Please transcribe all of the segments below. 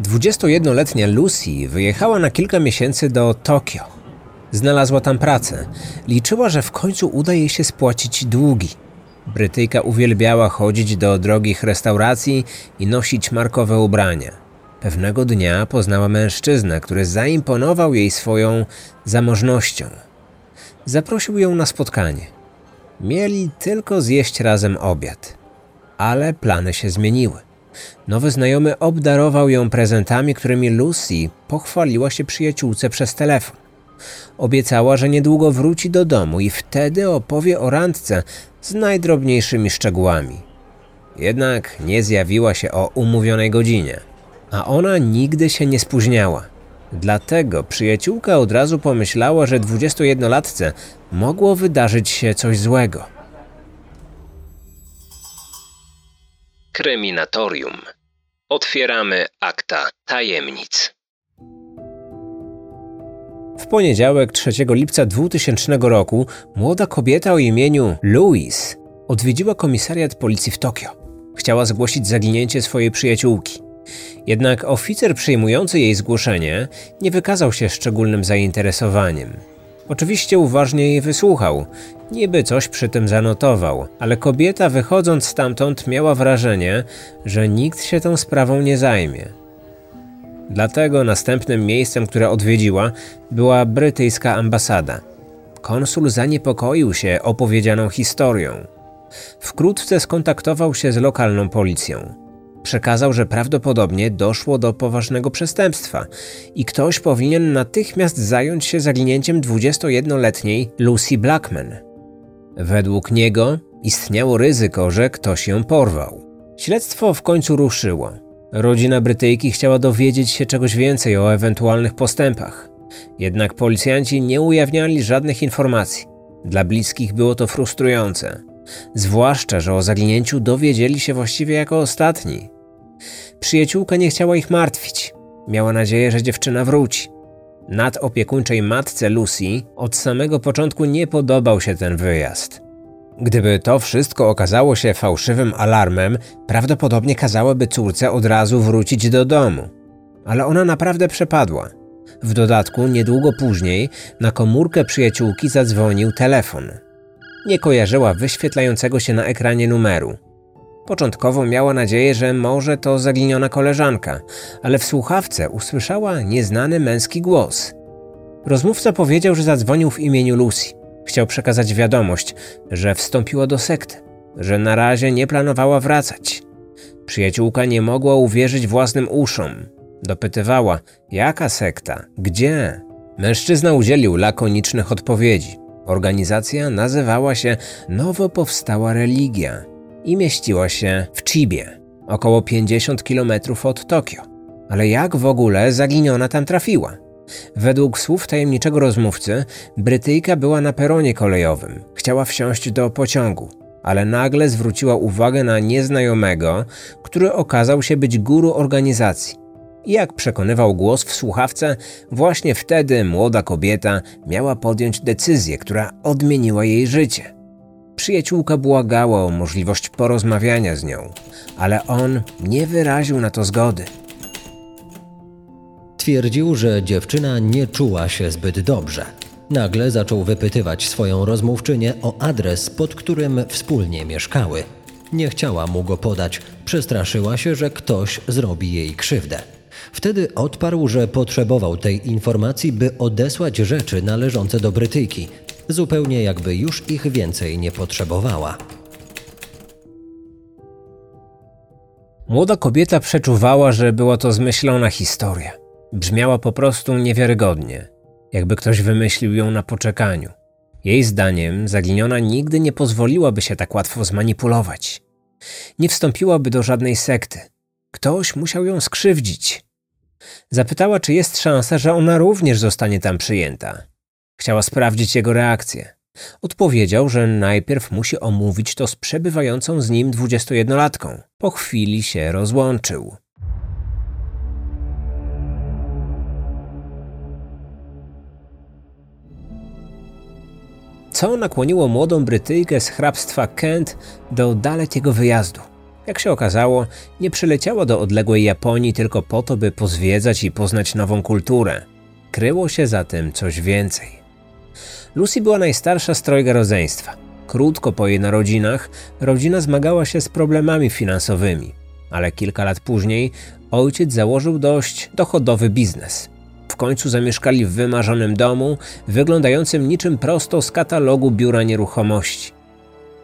Dwudziestojednoletnia Lucy wyjechała na kilka miesięcy do Tokio. Znalazła tam pracę. Liczyła, że w końcu uda jej się spłacić długi. Brytyjka uwielbiała chodzić do drogich restauracji i nosić markowe ubrania. Pewnego dnia poznała mężczyznę, który zaimponował jej swoją zamożnością. Zaprosił ją na spotkanie. Mieli tylko zjeść razem obiad. Ale plany się zmieniły. Nowy znajomy obdarował ją prezentami, którymi Lucy pochwaliła się przyjaciółce przez telefon. Obiecała, że niedługo wróci do domu i wtedy opowie o randce z najdrobniejszymi szczegółami. Jednak nie zjawiła się o umówionej godzinie, a ona nigdy się nie spóźniała. Dlatego przyjaciółka od razu pomyślała, że 21-latce mogło wydarzyć się coś złego. Kryminatorium. Otwieramy akta tajemnic. W poniedziałek 3 lipca 2000 roku młoda kobieta o imieniu Louise odwiedziła komisariat policji w Tokio. Chciała zgłosić zaginięcie swojej przyjaciółki. Jednak oficer przyjmujący jej zgłoszenie nie wykazał się szczególnym zainteresowaniem. Oczywiście uważnie jej wysłuchał, niby coś przy tym zanotował, ale kobieta wychodząc stamtąd miała wrażenie, że nikt się tą sprawą nie zajmie. Dlatego następnym miejscem, które odwiedziła, była brytyjska ambasada. Konsul zaniepokoił się opowiedzianą historią. Wkrótce skontaktował się z lokalną policją. Przekazał, że prawdopodobnie doszło do poważnego przestępstwa i ktoś powinien natychmiast zająć się zaginięciem 21-letniej Lucy Blackman. Według niego istniało ryzyko, że ktoś ją porwał. Śledztwo w końcu ruszyło. Rodzina Brytyjki chciała dowiedzieć się czegoś więcej o ewentualnych postępach. Jednak policjanci nie ujawniali żadnych informacji. Dla bliskich było to frustrujące. Zwłaszcza, że o zaginięciu dowiedzieli się właściwie jako ostatni. Przyjaciółka nie chciała ich martwić. Miała nadzieję, że dziewczyna wróci. Nadopiekuńczej matce Lucy od samego początku nie podobał się ten wyjazd. Gdyby to wszystko okazało się fałszywym alarmem, prawdopodobnie kazałaby córce od razu wrócić do domu. Ale ona naprawdę przepadła. W dodatku, niedługo później, na komórkę przyjaciółki zadzwonił telefon. Nie kojarzyła wyświetlającego się na ekranie numeru. Początkowo miała nadzieję, że może to zaginiona koleżanka, ale w słuchawce usłyszała nieznany męski głos. Rozmówca powiedział, że zadzwonił w imieniu Lucy. Chciał przekazać wiadomość, że wstąpiła do sekty, że na razie nie planowała wracać. Przyjaciółka nie mogła uwierzyć własnym uszom. Dopytywała, jaka sekta, gdzie? Mężczyzna udzielił lakonicznych odpowiedzi. Organizacja nazywała się Nowo Powstała Religia i mieściła się w Chibie, około 50 km od Tokio. Ale jak w ogóle zaginiona tam trafiła? Według słów tajemniczego rozmówcy, Brytyjka była na peronie kolejowym. Chciała wsiąść do pociągu, ale nagle zwróciła uwagę na nieznajomego, który okazał się być guru organizacji. Jak przekonywał głos w słuchawce, właśnie wtedy młoda kobieta miała podjąć decyzję, która odmieniła jej życie. Przyjaciółka błagała o możliwość porozmawiania z nią, ale on nie wyraził na to zgody. Twierdził, że dziewczyna nie czuła się zbyt dobrze. Nagle zaczął wypytywać swoją rozmówczynię o adres, pod którym wspólnie mieszkały. Nie chciała mu go podać, przestraszyła się, że ktoś zrobi jej krzywdę. Wtedy odparł, że potrzebował tej informacji, by odesłać rzeczy należące do Brytyjki, zupełnie jakby już ich więcej nie potrzebowała. Młoda kobieta przeczuwała, że była to zmyślona historia. Brzmiała po prostu niewiarygodnie, jakby ktoś wymyślił ją na poczekaniu. Jej zdaniem zaginiona nigdy nie pozwoliłaby się tak łatwo zmanipulować. Nie wstąpiłaby do żadnej sekty. Ktoś musiał ją skrzywdzić. Zapytała, czy jest szansa, że ona również zostanie tam przyjęta. Chciała sprawdzić jego reakcję. Odpowiedział, że najpierw musi omówić to z przebywającą z nim dwudziestojednolatką. Po chwili się rozłączył. Co nakłoniło młodą Brytyjkę z hrabstwa Kent do dalekiego wyjazdu? Jak się okazało, nie przyleciała do odległej Japonii tylko po to, by pozwiedzać i poznać nową kulturę. Kryło się za tym coś więcej. Lucy była najstarsza z trojga rodzeństwa. Krótko po jej narodzinach rodzina zmagała się z problemami finansowymi, ale kilka lat później ojciec założył dość dochodowy biznes. W końcu zamieszkali w wymarzonym domu, wyglądającym niczym prosto z katalogu biura nieruchomości.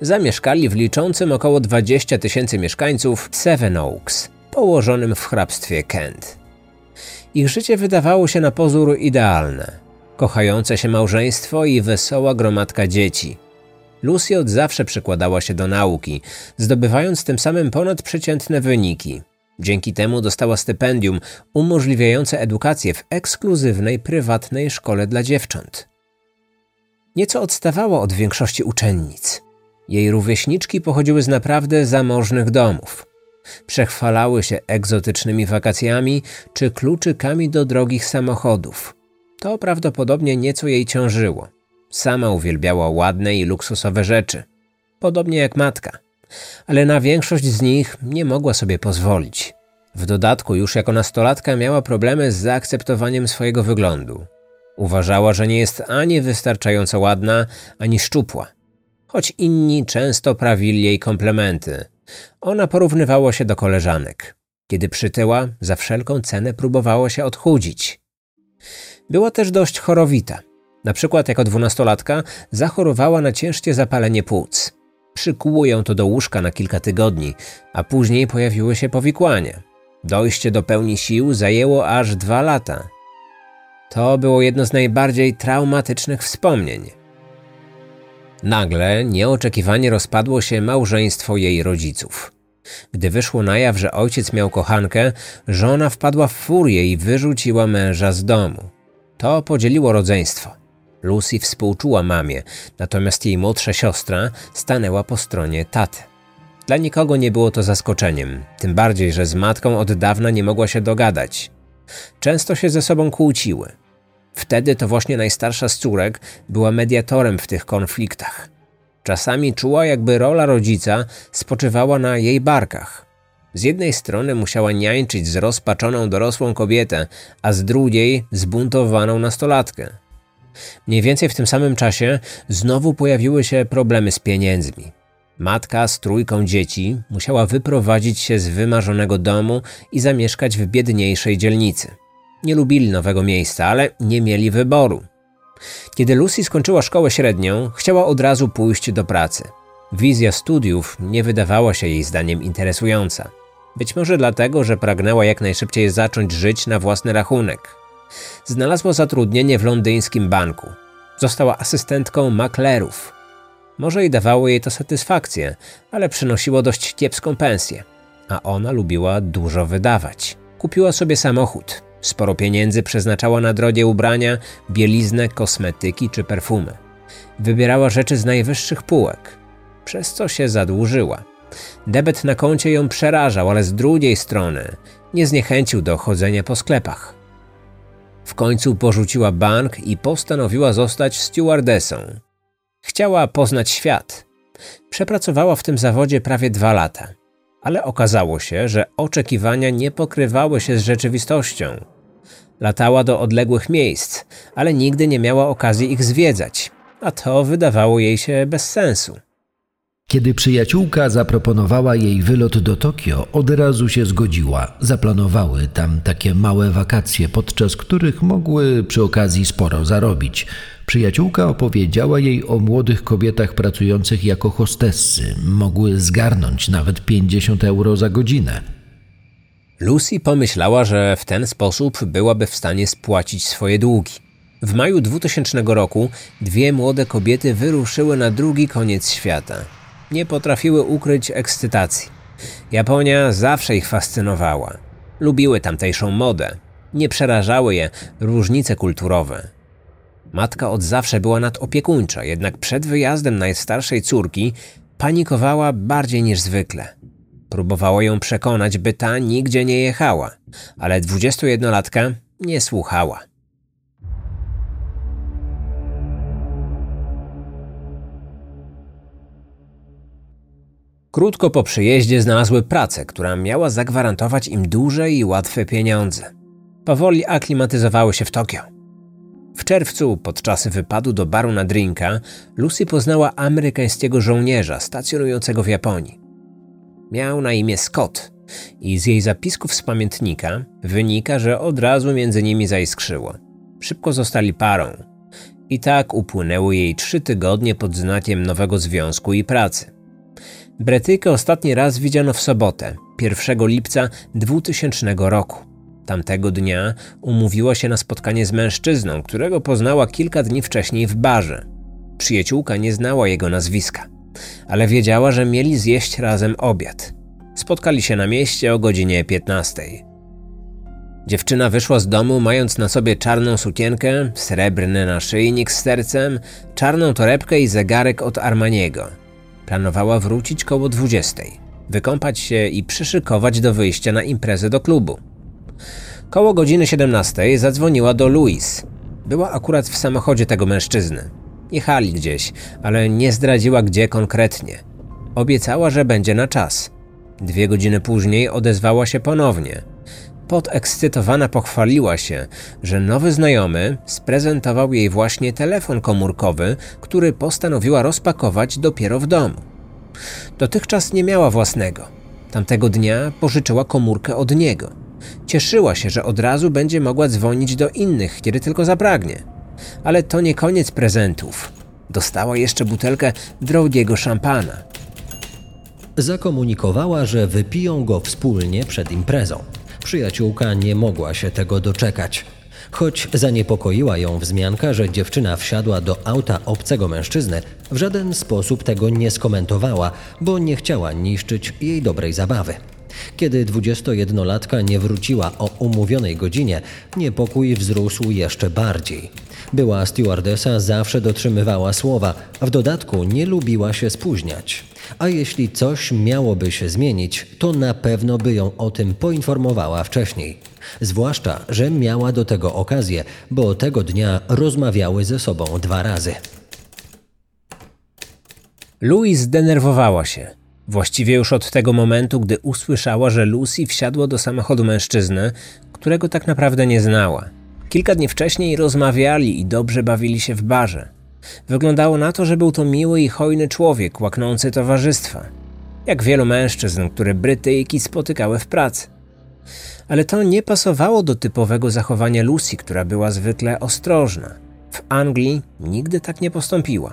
Zamieszkali w liczącym około 20 tysięcy mieszkańców Seven Oaks, położonym w hrabstwie Kent. Ich życie wydawało się na pozór idealne. Kochające się małżeństwo i wesoła gromadka dzieci. Lucy od zawsze przykładała się do nauki, zdobywając tym samym ponadprzeciętne wyniki. Dzięki temu dostała stypendium umożliwiające edukację w ekskluzywnej, prywatnej szkole dla dziewcząt. Nieco odstawała od większości uczennic. Jej rówieśniczki pochodziły z naprawdę zamożnych domów. Przechwalały się egzotycznymi wakacjami czy kluczykami do drogich samochodów. To prawdopodobnie nieco jej ciążyło. Sama uwielbiała ładne i luksusowe rzeczy, podobnie jak matka, ale na większość z nich nie mogła sobie pozwolić. W dodatku, już jako nastolatka miała problemy z zaakceptowaniem swojego wyglądu. Uważała, że nie jest ani wystarczająco ładna, ani szczupła, choć inni często prawili jej komplementy. Ona porównywała się do koleżanek. Kiedy przytyła, za wszelką cenę próbowała się odchudzić. Była też dość chorowita. Na przykład jako dwunastolatka zachorowała na ciężkie zapalenie płuc. Przykuło ją to do łóżka na kilka tygodni, a później pojawiły się powikłania. Dojście do pełni sił zajęło aż dwa lata. To było jedno z najbardziej traumatycznych wspomnień. Nagle, nieoczekiwanie rozpadło się małżeństwo jej rodziców. Gdy wyszło na jaw, że ojciec miał kochankę, żona wpadła w furię i wyrzuciła męża z domu. To podzieliło rodzeństwo. Lucy współczuła mamie, natomiast jej młodsza siostra stanęła po stronie taty. Dla nikogo nie było to zaskoczeniem, tym bardziej, że z matką od dawna nie mogła się dogadać. Często się ze sobą kłóciły. Wtedy to właśnie najstarsza z córek była mediatorem w tych konfliktach. Czasami czuła, jakby rola rodzica spoczywała na jej barkach. Z jednej strony musiała niańczyć zrozpaczoną dorosłą kobietę, a z drugiej zbuntowaną nastolatkę. Mniej więcej w tym samym czasie znowu pojawiły się problemy z pieniędzmi. Matka z trójką dzieci musiała wyprowadzić się z wymarzonego domu i zamieszkać w biedniejszej dzielnicy. Nie lubili nowego miejsca, ale nie mieli wyboru. Kiedy Lucy skończyła szkołę średnią, chciała od razu pójść do pracy. Wizja studiów nie wydawała się jej zdaniem interesująca. Być może dlatego, że pragnęła jak najszybciej zacząć żyć na własny rachunek. Znalazła zatrudnienie w londyńskim banku. Została asystentką maklerów. Może i dawało jej to satysfakcję, ale przynosiło dość kiepską pensję. A ona lubiła dużo wydawać. Kupiła sobie samochód. Sporo pieniędzy przeznaczała na drogie ubrania, bieliznę, kosmetyki czy perfumy. Wybierała rzeczy z najwyższych półek, przez co się zadłużyła. Debet na koncie ją przerażał, ale z drugiej strony nie zniechęcił do chodzenia po sklepach. W końcu porzuciła bank i postanowiła zostać stewardessą. Chciała poznać świat. Przepracowała w tym zawodzie prawie dwa lata, ale okazało się, że oczekiwania nie pokrywały się z rzeczywistością. Latała do odległych miejsc, ale nigdy nie miała okazji ich zwiedzać, a to wydawało jej się bez sensu. Kiedy przyjaciółka zaproponowała jej wylot do Tokio, od razu się zgodziła. Zaplanowały tam takie małe wakacje, podczas których mogły przy okazji sporo zarobić. Przyjaciółka opowiedziała jej o młodych kobietach pracujących jako hostessy. Mogły zgarnąć nawet 50 euro za godzinę. Lucy pomyślała, że w ten sposób byłaby w stanie spłacić swoje długi. W maju 2000 roku dwie młode kobiety wyruszyły na drugi koniec świata. Nie potrafiły ukryć ekscytacji. Japonia zawsze ich fascynowała. Lubiły tamtejszą modę. Nie przerażały je różnice kulturowe. Matka od zawsze była nadopiekuńcza, jednak przed wyjazdem najstarszej córki panikowała bardziej niż zwykle. Próbowała ją przekonać, by ta nigdzie nie jechała, ale 21-latka nie słuchała. Krótko po przyjeździe znalazły pracę, która miała zagwarantować im duże i łatwe pieniądze. Powoli aklimatyzowały się w Tokio. W czerwcu, podczas wypadu do baru na drinka, Lucy poznała amerykańskiego żołnierza stacjonującego w Japonii. Miał na imię Scott i z jej zapisków z pamiętnika wynika, że od razu między nimi zaiskrzyło. Szybko zostali parą. I tak upłynęły jej trzy tygodnie pod znakiem nowego związku i pracy. Bretyjkę ostatni raz widziano w sobotę, 1 lipca 2000 roku. Tamtego dnia umówiła się na spotkanie z mężczyzną, którego poznała kilka dni wcześniej w barze. Przyjaciółka nie znała jego nazwiska, ale wiedziała, że mieli zjeść razem obiad. Spotkali się na mieście o godzinie 15. Dziewczyna wyszła z domu mając na sobie czarną sukienkę, srebrny naszyjnik z sercem, czarną torebkę i zegarek od Armaniego. Planowała wrócić koło 20, wykąpać się i przyszykować do wyjścia na imprezę do klubu. Koło godziny 17 zadzwoniła do Louis. Była akurat w samochodzie tego mężczyzny. Jechali gdzieś, ale nie zdradziła gdzie konkretnie. Obiecała, że będzie na czas. Dwie godziny później odezwała się ponownie. Podekscytowana pochwaliła się, że nowy znajomy sprezentował jej właśnie telefon komórkowy, który postanowiła rozpakować dopiero w domu. Dotychczas nie miała własnego. Tamtego dnia pożyczyła komórkę od niego. Cieszyła się, że od razu będzie mogła dzwonić do innych, kiedy tylko zapragnie. Ale to nie koniec prezentów. Dostała jeszcze butelkę drogiego szampana. Zakomunikowała, że wypiją go wspólnie przed imprezą. Przyjaciółka nie mogła się tego doczekać. Choć zaniepokoiła ją wzmianka, że dziewczyna wsiadła do auta obcego mężczyzny, w żaden sposób tego nie skomentowała, bo nie chciała niszczyć jej dobrej zabawy. Kiedy 21-latka nie wróciła o umówionej godzinie, niepokój wzrósł jeszcze bardziej. Była stewardesa zawsze dotrzymywała słowa, w dodatku nie lubiła się spóźniać. A jeśli coś miałoby się zmienić, to na pewno by ją o tym poinformowała wcześniej. Zwłaszcza, że miała do tego okazję, bo tego dnia rozmawiały ze sobą dwa razy. Louis zdenerwowała się. Właściwie już od tego momentu, gdy usłyszała, że Lucy wsiadła do samochodu mężczyzny, którego tak naprawdę nie znała. Kilka dni wcześniej rozmawiali i dobrze bawili się w barze. Wyglądało na to, że był to miły i hojny człowiek, łaknący towarzystwa. Jak wielu mężczyzn, które Brytyjki spotykały w pracy. Ale to nie pasowało do typowego zachowania Lucy, która była zwykle ostrożna. W Anglii nigdy tak nie postąpiła.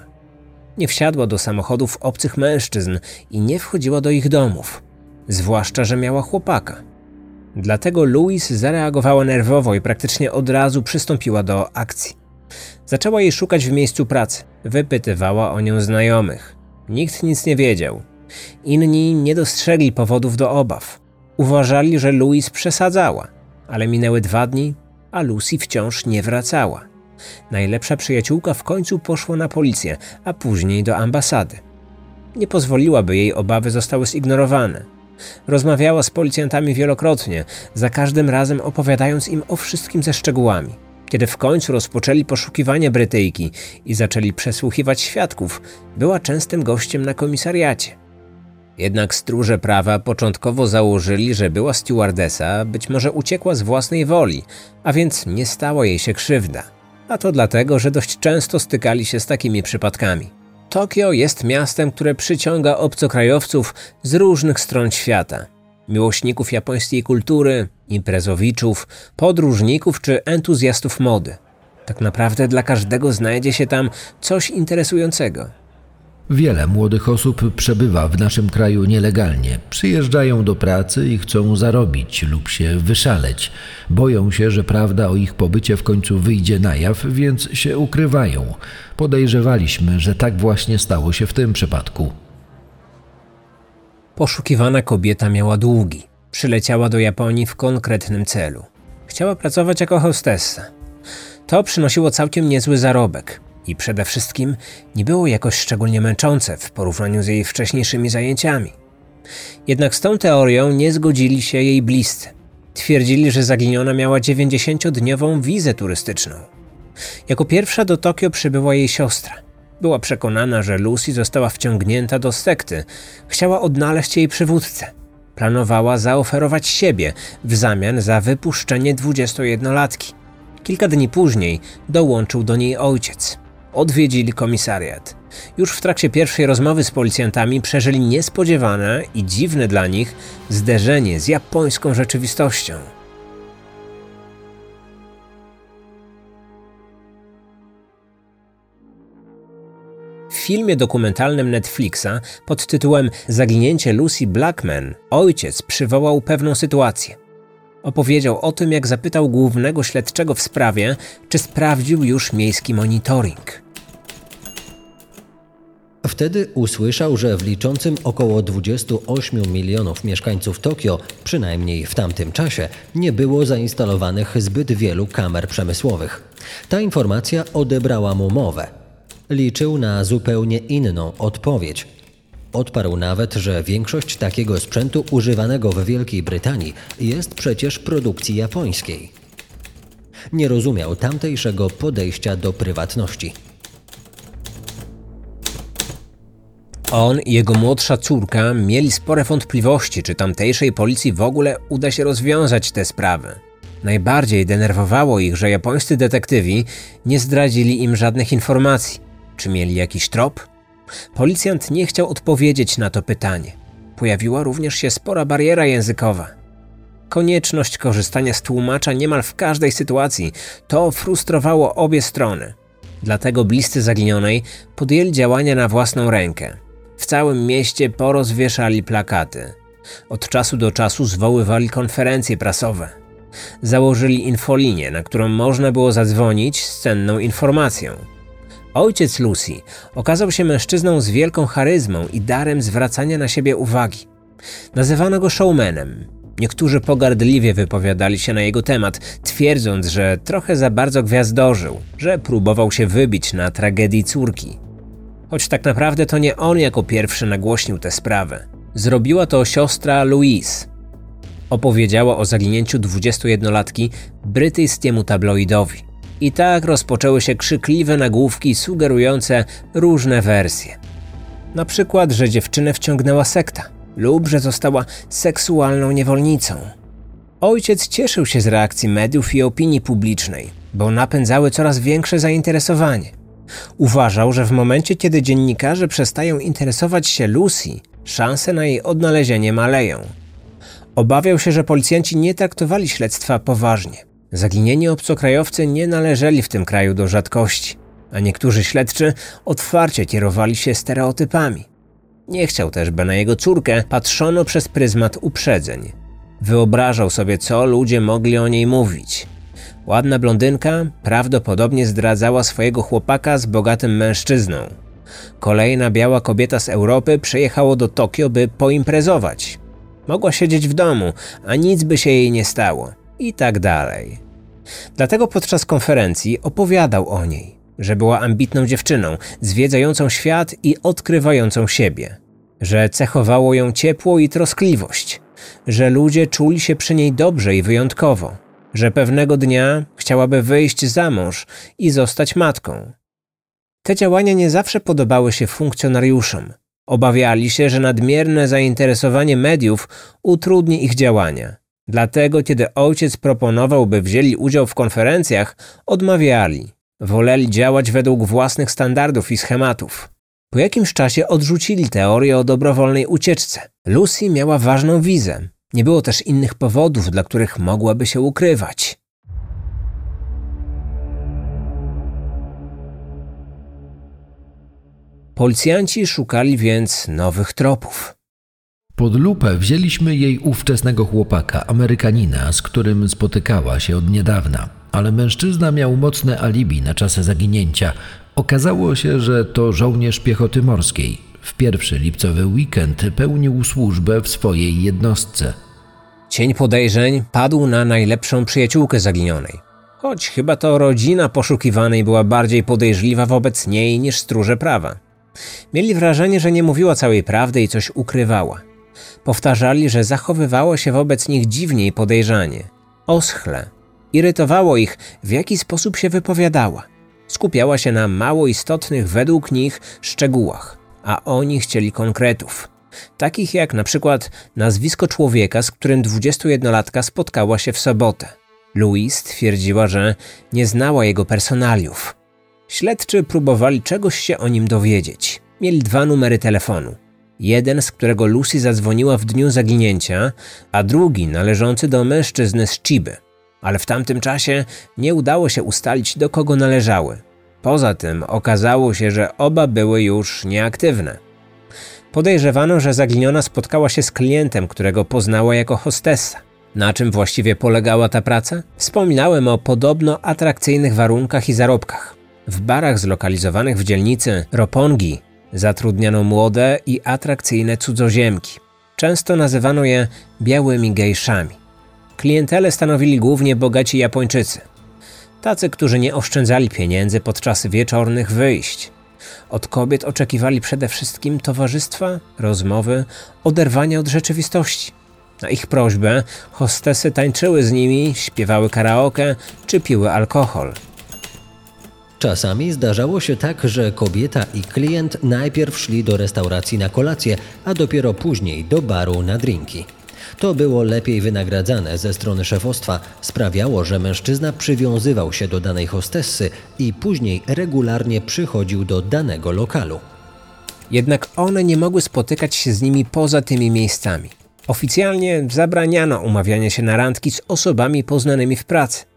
Nie wsiadła do samochodów obcych mężczyzn i nie wchodziła do ich domów, zwłaszcza, że miała chłopaka. Dlatego Louis zareagowała nerwowo i praktycznie od razu przystąpiła do akcji. Zaczęła jej szukać w miejscu pracy, wypytywała o nią znajomych. Nikt nic nie wiedział. Inni nie dostrzegli powodów do obaw. Uważali, że Louis przesadzała, ale minęły dwa dni, a Lucy wciąż nie wracała. Najlepsza przyjaciółka w końcu poszła na policję, a później do ambasady. Nie pozwoliła, by jej obawy zostały zignorowane. Rozmawiała z policjantami wielokrotnie, za każdym razem opowiadając im o wszystkim ze szczegółami. Kiedy w końcu rozpoczęli poszukiwania Brytyjki i zaczęli przesłuchiwać świadków, była częstym gościem na komisariacie. Jednak stróże prawa początkowo założyli, że była stewardesa, być może uciekła z własnej woli, a więc nie stała jej się krzywda. A to dlatego, że dość często stykali się z takimi przypadkami. Tokio jest miastem, które przyciąga obcokrajowców z różnych stron świata. Miłośników japońskiej kultury, imprezowiczów, podróżników czy entuzjastów mody. Tak naprawdę dla każdego znajdzie się tam coś interesującego. Wiele młodych osób przebywa w naszym kraju nielegalnie. Przyjeżdżają do pracy i chcą zarobić lub się wyszaleć. Boją się, że prawda o ich pobycie w końcu wyjdzie na jaw, więc się ukrywają. Podejrzewaliśmy, że tak właśnie stało się w tym przypadku. Poszukiwana kobieta miała długi. Przyleciała do Japonii w konkretnym celu. Chciała pracować jako hostessa. To przynosiło całkiem niezły zarobek i przede wszystkim nie było jakoś szczególnie męczące w porównaniu z jej wcześniejszymi zajęciami. Jednak z tą teorią nie zgodzili się jej bliscy. Twierdzili, że zaginiona miała 90-dniową wizę turystyczną. Jako pierwsza do Tokio przybyła jej siostra. Była przekonana, że Lucy została wciągnięta do sekty. Chciała odnaleźć jej przywódcę. Planowała zaoferować siebie w zamian za wypuszczenie 21-latki. Kilka dni później dołączył do niej ojciec. Odwiedzili komisariat. Już w trakcie pierwszej rozmowy z policjantami przeżyli niespodziewane i dziwne dla nich zderzenie z japońską rzeczywistością. Filmie dokumentalnym Netflixa pod tytułem Zaginięcie Lucy Blackman ojciec przywołał pewną sytuację. Opowiedział o tym, jak zapytał głównego śledczego w sprawie, czy sprawdził już miejski monitoring. Wtedy usłyszał, że w liczącym około 28 milionów mieszkańców Tokio, przynajmniej w tamtym czasie, nie było zainstalowanych zbyt wielu kamer przemysłowych. Ta informacja odebrała mu mowę. Liczył na zupełnie inną odpowiedź. Odparł nawet, że większość takiego sprzętu używanego w Wielkiej Brytanii jest przecież produkcji japońskiej. Nie rozumiał tamtejszego podejścia do prywatności. On i jego młodsza córka mieli spore wątpliwości, czy tamtejszej policji w ogóle uda się rozwiązać tę sprawę. Najbardziej denerwowało ich, że japońscy detektywi nie zdradzili im żadnych informacji. Czy mieli jakiś trop? Policjant nie chciał odpowiedzieć na to pytanie. Pojawiła również się spora bariera językowa. Konieczność korzystania z tłumacza niemal w każdej sytuacji to frustrowało obie strony. Dlatego bliscy zaginionej podjęli działania na własną rękę. W całym mieście porozwieszali plakaty. Od czasu do czasu zwoływali konferencje prasowe. Założyli infolinię, na którą można było zadzwonić z cenną informacją. Ojciec Lucy okazał się mężczyzną z wielką charyzmą i darem zwracania na siebie uwagi. Nazywano go showmanem. Niektórzy pogardliwie wypowiadali się na jego temat, twierdząc, że trochę za bardzo gwiazdożył, że próbował się wybić na tragedii córki. Choć tak naprawdę to nie on jako pierwszy nagłośnił tę sprawę. Zrobiła to siostra Louise. Opowiedziała o zaginięciu 21-latki brytyjskiemu tabloidowi. I tak rozpoczęły się krzykliwe nagłówki sugerujące różne wersje. Na przykład, że dziewczynę wciągnęła sekta lub że została seksualną niewolnicą. Ojciec cieszył się z reakcji mediów i opinii publicznej, bo napędzały coraz większe zainteresowanie. Uważał, że w momencie, kiedy dziennikarze przestają interesować się Lucy, szanse na jej odnalezienie maleją. Obawiał się, że policjanci nie traktowali śledztwa poważnie. Zaginieni obcokrajowcy nie należeli w tym kraju do rzadkości, a niektórzy śledczy otwarcie kierowali się stereotypami. Nie chciał też, by na jego córkę patrzono przez pryzmat uprzedzeń. Wyobrażał sobie, co ludzie mogli o niej mówić. Ładna blondynka prawdopodobnie zdradzała swojego chłopaka z bogatym mężczyzną. Kolejna biała kobieta z Europy przyjechała do Tokio, by poimprezować. Mogła siedzieć w domu, a nic by się jej nie stało. I tak dalej. Dlatego podczas konferencji opowiadał o niej, że była ambitną dziewczyną, zwiedzającą świat i odkrywającą siebie, że cechowało ją ciepło i troskliwość, że ludzie czuli się przy niej dobrze i wyjątkowo, że pewnego dnia chciałaby wyjść za mąż i zostać matką. Te działania nie zawsze podobały się funkcjonariuszom. Obawiali się, że nadmierne zainteresowanie mediów utrudni ich działania. Dlatego, kiedy ojciec proponował, by wzięli udział w konferencjach, odmawiali. Woleli działać według własnych standardów i schematów. Po jakimś czasie odrzucili teorię o dobrowolnej ucieczce. Lucy miała ważną wizę. Nie było też innych powodów, dla których mogłaby się ukrywać. Policjanci szukali więc nowych tropów. Pod lupę wzięliśmy jej ówczesnego chłopaka, Amerykanina, z którym spotykała się od niedawna. Ale mężczyzna miał mocne alibi na czas zaginięcia. Okazało się, że to żołnierz piechoty morskiej. W pierwszy lipcowy weekend pełnił służbę w swojej jednostce. Cień podejrzeń padł na najlepszą przyjaciółkę zaginionej. Choć chyba to rodzina poszukiwanej była bardziej podejrzliwa wobec niej niż stróże prawa. Mieli wrażenie, że nie mówiła całej prawdy i coś ukrywała. Powtarzali, że zachowywało się wobec nich dziwnie i podejrzanie. Oschle. Irytowało ich, w jaki sposób się wypowiadała. Skupiała się na mało istotnych według nich szczegółach, a oni chcieli konkretów. Takich jak na przykład nazwisko człowieka, z którym 21-latka spotkała się w sobotę. Louise twierdziła, że nie znała jego personaliów. Śledczy próbowali czegoś się o nim dowiedzieć. Mieli dwa numery telefonu. Jeden, z którego Lucy zadzwoniła w dniu zaginięcia, a drugi należący do mężczyzny z Chiby. Ale w tamtym czasie nie udało się ustalić, do kogo należały. Poza tym okazało się, że oba były już nieaktywne. Podejrzewano, że zaginiona spotkała się z klientem, którego poznała jako hostessa. Na czym właściwie polegała ta praca? Wspominałem o podobno atrakcyjnych warunkach i zarobkach. W barach zlokalizowanych w dzielnicy Ropongi zatrudniano młode i atrakcyjne cudzoziemki. Często nazywano je białymi gejszami. Klientele stanowili głównie bogaci Japończycy. Tacy, którzy nie oszczędzali pieniędzy podczas wieczornych wyjść. Od kobiet oczekiwali przede wszystkim towarzystwa, rozmowy, oderwania od rzeczywistości. Na ich prośbę hostesy tańczyły z nimi, śpiewały karaoke czy piły alkohol. Czasami zdarzało się tak, że kobieta i klient najpierw szli do restauracji na kolację, a dopiero później do baru na drinki. To było lepiej wynagradzane ze strony szefostwa, sprawiało, że mężczyzna przywiązywał się do danej hostessy i później regularnie przychodził do danego lokalu. Jednak one nie mogły spotykać się z nimi poza tymi miejscami. Oficjalnie zabraniano umawiania się na randki z osobami poznanymi w pracy.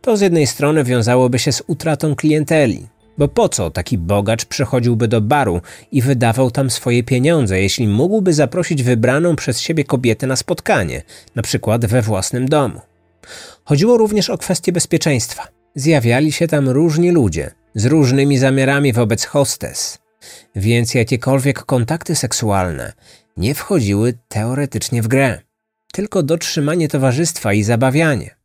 To z jednej strony wiązałoby się z utratą klienteli, bo po co taki bogacz przychodziłby do baru i wydawał tam swoje pieniądze, jeśli mógłby zaprosić wybraną przez siebie kobietę na spotkanie, na przykład we własnym domu? Chodziło również o kwestię bezpieczeństwa. Zjawiali się tam różni ludzie z różnymi zamiarami wobec hostes, więc jakiekolwiek kontakty seksualne nie wchodziły teoretycznie w grę, tylko dotrzymanie towarzystwa i zabawianie.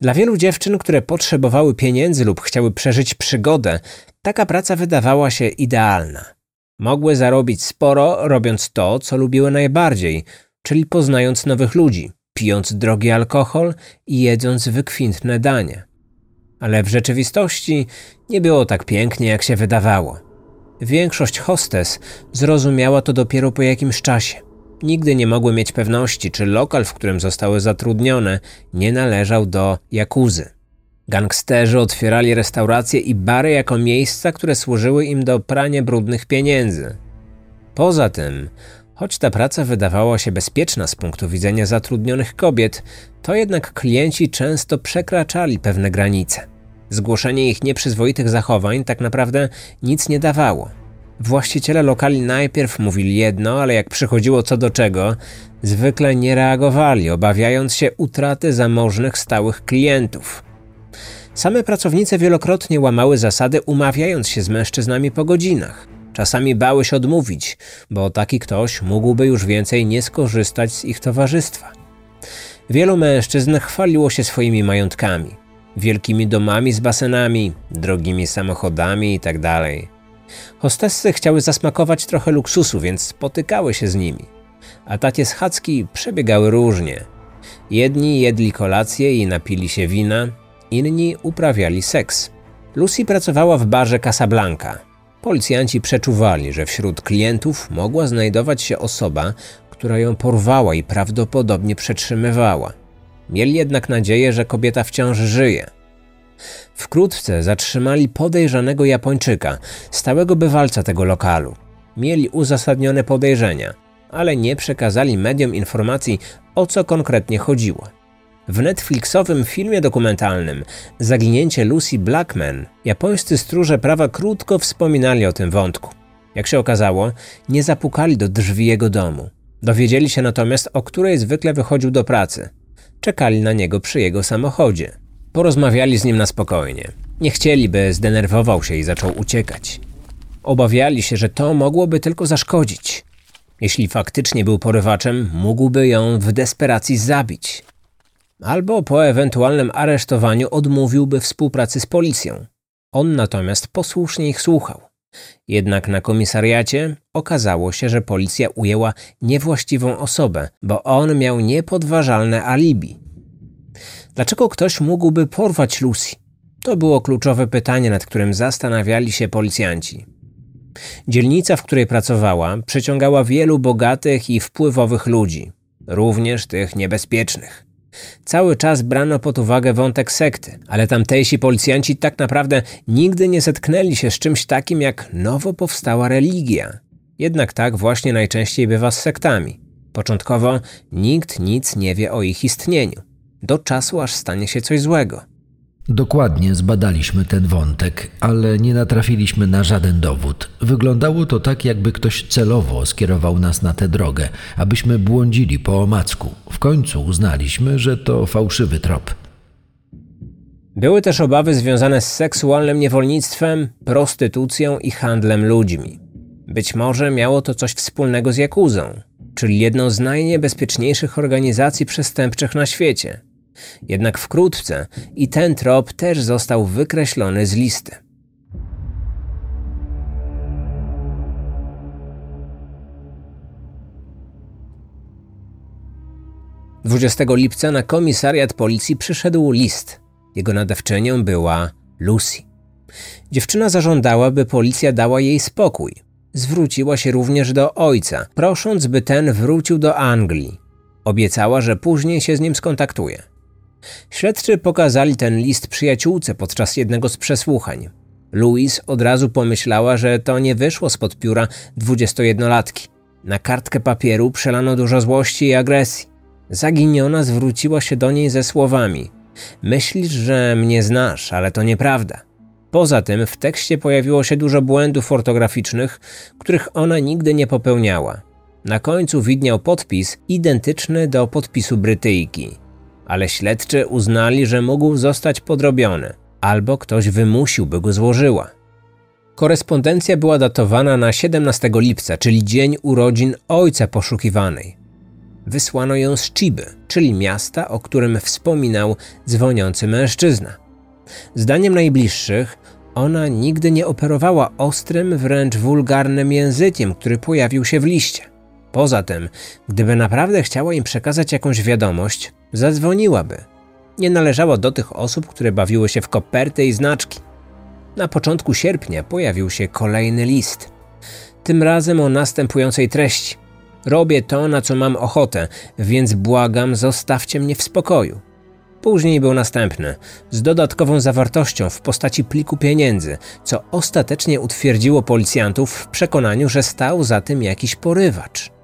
Dla wielu dziewczyn, które potrzebowały pieniędzy lub chciały przeżyć przygodę, taka praca wydawała się idealna. Mogły zarobić sporo, robiąc to, co lubiły najbardziej, czyli poznając nowych ludzi, pijąc drogi alkohol i jedząc wykwintne danie. Ale w rzeczywistości nie było tak pięknie, jak się wydawało. Większość hostes zrozumiała to dopiero po jakimś czasie. Nigdy nie mogły mieć pewności, czy lokal, w którym zostały zatrudnione, nie należał do jakuzy. Gangsterzy otwierali restauracje i bary jako miejsca, które służyły im do prania brudnych pieniędzy. Poza tym, choć ta praca wydawała się bezpieczna z punktu widzenia zatrudnionych kobiet, to jednak klienci często przekraczali pewne granice. Zgłoszenie ich nieprzyzwoitych zachowań tak naprawdę nic nie dawało. Właściciele lokali najpierw mówili jedno, ale jak przychodziło co do czego, zwykle nie reagowali, obawiając się utraty zamożnych stałych klientów. Same pracownice wielokrotnie łamały zasady, umawiając się z mężczyznami po godzinach. Czasami bały się odmówić, bo taki ktoś mógłby już więcej nie skorzystać z ich towarzystwa. Wielu mężczyzn chwaliło się swoimi majątkami, wielkimi domami z basenami, drogimi samochodami itd. Hostessy chciały zasmakować trochę luksusu, więc spotykały się z nimi. A takie schadzki przebiegały różnie. Jedni jedli kolację i napili się wina, inni uprawiali seks. Lucy pracowała w barze Casablanca. Policjanci przeczuwali, że wśród klientów mogła znajdować się osoba, która ją porwała i prawdopodobnie przetrzymywała. Mieli jednak nadzieję, że kobieta wciąż żyje – Wkrótce zatrzymali podejrzanego Japończyka, stałego bywalca tego lokalu. Mieli uzasadnione podejrzenia, ale nie przekazali mediom informacji, o co konkretnie chodziło. W Netflixowym filmie dokumentalnym Zaginięcie Lucy Blackman japońscy stróże prawa krótko wspominali o tym wątku. Jak się okazało, nie zapukali do drzwi jego domu. Dowiedzieli się natomiast, o której zwykle wychodził do pracy. Czekali na niego przy jego samochodzie. Porozmawiali z nim na spokojnie. Nie chcieli, by zdenerwował się i zaczął uciekać. Obawiali się, że to mogłoby tylko zaszkodzić. Jeśli faktycznie był porywaczem, mógłby ją w desperacji zabić. Albo po ewentualnym aresztowaniu odmówiłby współpracy z policją. On natomiast posłusznie ich słuchał. Jednak na komisariacie okazało się, że policja ujęła niewłaściwą osobę, bo on miał niepodważalne alibi. Dlaczego ktoś mógłby porwać Lucy? To było kluczowe pytanie, nad którym zastanawiali się policjanci. Dzielnica, w której pracowała, przyciągała wielu bogatych i wpływowych ludzi, również tych niebezpiecznych. Cały czas brano pod uwagę wątek sekty, ale tamtejsi policjanci tak naprawdę nigdy nie zetknęli się z czymś takim jak nowo powstała religia. Jednak tak właśnie najczęściej bywa z sektami. Początkowo nikt nic nie wie o ich istnieniu, do czasu aż stanie się coś złego. Dokładnie zbadaliśmy ten wątek, ale nie natrafiliśmy na żaden dowód. Wyglądało to tak, jakby ktoś celowo skierował nas na tę drogę, abyśmy błądzili po omacku. W końcu uznaliśmy, że to fałszywy trop. Były też obawy związane z seksualnym niewolnictwem, prostytucją i handlem ludźmi. Być może miało to coś wspólnego z Jakuzą, czyli jedną z najniebezpieczniejszych organizacji przestępczych na świecie. Jednak wkrótce i ten trop też został wykreślony z listy. Dwudziestego lipca na komisariat policji przyszedł list. Jego nadawczynią była Lucy. Dziewczyna zażądała, by policja dała jej spokój. Zwróciła się również do ojca, prosząc, by ten wrócił do Anglii. Obiecała, że później się z nim skontaktuje. Śledczy pokazali ten list przyjaciółce podczas jednego z przesłuchań. Louise od razu pomyślała, że to nie wyszło spod pióra dwudziestojednolatki. Na kartkę papieru przelano dużo złości i agresji. Zaginiona zwróciła się do niej ze słowami: Myślisz, że mnie znasz, ale to nieprawda. Poza tym w tekście pojawiło się dużo błędów ortograficznych, których ona nigdy nie popełniała. Na końcu widniał podpis identyczny do podpisu Brytyjki ale śledczy uznali, że mógł zostać podrobiony, albo ktoś wymusił, by go złożyła. Korespondencja była datowana na 17 lipca, czyli dzień urodzin ojca poszukiwanej. Wysłano ją z Chiby, czyli miasta, o którym wspominał dzwoniący mężczyzna. Zdaniem najbliższych, ona nigdy nie operowała ostrym, wręcz wulgarnym językiem, który pojawił się w liście. Poza tym, gdyby naprawdę chciała im przekazać jakąś wiadomość, zadzwoniłaby. Nie należała do tych osób, które bawiły się w koperty i znaczki. Na początku sierpnia pojawił się kolejny list. Tym razem o następującej treści. Robię to, na co mam ochotę, więc błagam, zostawcie mnie w spokoju. Później był następny, z dodatkową zawartością w postaci pliku pieniędzy, co ostatecznie utwierdziło policjantów w przekonaniu, że stał za tym jakiś porywacz.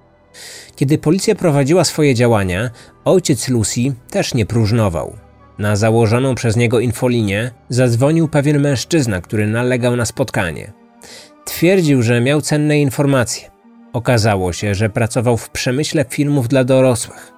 Kiedy policja prowadziła swoje działania, ojciec Lucy też nie próżnował. Na założoną przez niego infolinię zadzwonił pewien mężczyzna, który nalegał na spotkanie. Twierdził, że miał cenne informacje. Okazało się, że pracował w przemyśle filmów dla dorosłych.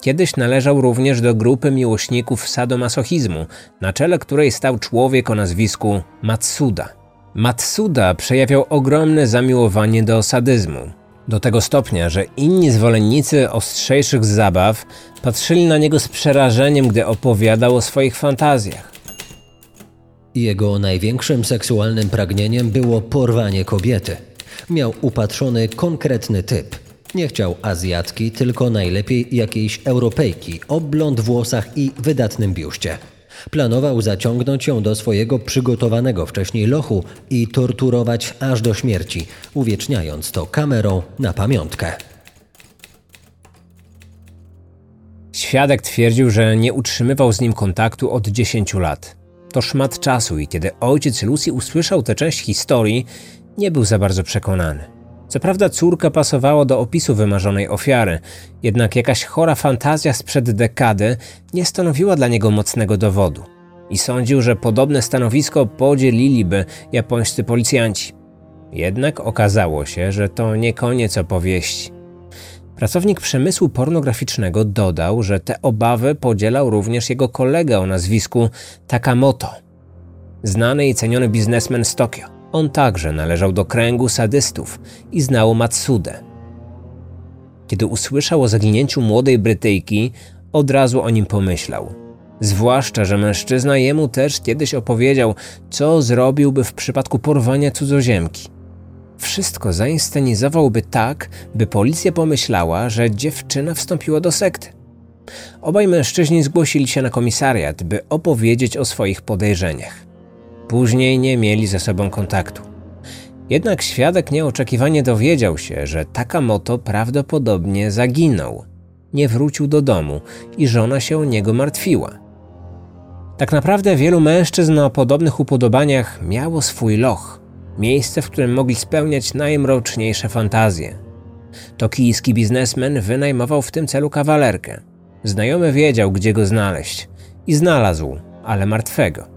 Kiedyś należał również do grupy miłośników sadomasochizmu, na czele której stał człowiek o nazwisku Matsuda. Matsuda przejawiał ogromne zamiłowanie do sadyzmu. Do tego stopnia, że inni zwolennicy ostrzejszych zabaw patrzyli na niego z przerażeniem, gdy opowiadał o swoich fantazjach. Jego największym seksualnym pragnieniem było porwanie kobiety. Miał upatrzony konkretny typ. Nie chciał Azjatki, tylko najlepiej jakiejś Europejki o blond włosach i wydatnym biuście. Planował zaciągnąć ją do swojego przygotowanego wcześniej lochu i torturować aż do śmierci, uwieczniając to kamerą na pamiątkę. Świadek twierdził, że nie utrzymywał z nim kontaktu od 10 lat. To szmat czasu i kiedy ojciec Lucy usłyszał tę część historii, nie był za bardzo przekonany. Co prawda córka pasowała do opisu wymarzonej ofiary, jednak jakaś chora fantazja sprzed dekady nie stanowiła dla niego mocnego dowodu. I sądził, że podobne stanowisko podzieliliby japońscy policjanci. Jednak okazało się, że to nie koniec opowieści. Pracownik przemysłu pornograficznego dodał, że te obawy podzielał również jego kolega o nazwisku Takamoto, znany i ceniony biznesmen z Tokio. On także należał do kręgu sadystów i znał Matsudę. Kiedy usłyszał o zaginięciu młodej Brytyjki, od razu o nim pomyślał. Zwłaszcza, że mężczyzna jemu też kiedyś opowiedział, co zrobiłby w przypadku porwania cudzoziemki. Wszystko zainscenizowałby tak, by policja pomyślała, że dziewczyna wstąpiła do sekty. Obaj mężczyźni zgłosili się na komisariat, by opowiedzieć o swoich podejrzeniach. Później nie mieli ze sobą kontaktu. Jednak świadek nieoczekiwanie dowiedział się, że Takamoto prawdopodobnie zaginął. Nie wrócił do domu i żona się o niego martwiła. Tak naprawdę wielu mężczyzn o podobnych upodobaniach miało swój loch, miejsce, w którym mogli spełniać najmroczniejsze fantazje. Tokijski biznesmen wynajmował w tym celu kawalerkę. Znajomy wiedział, gdzie go znaleźć i znalazł, ale martwego.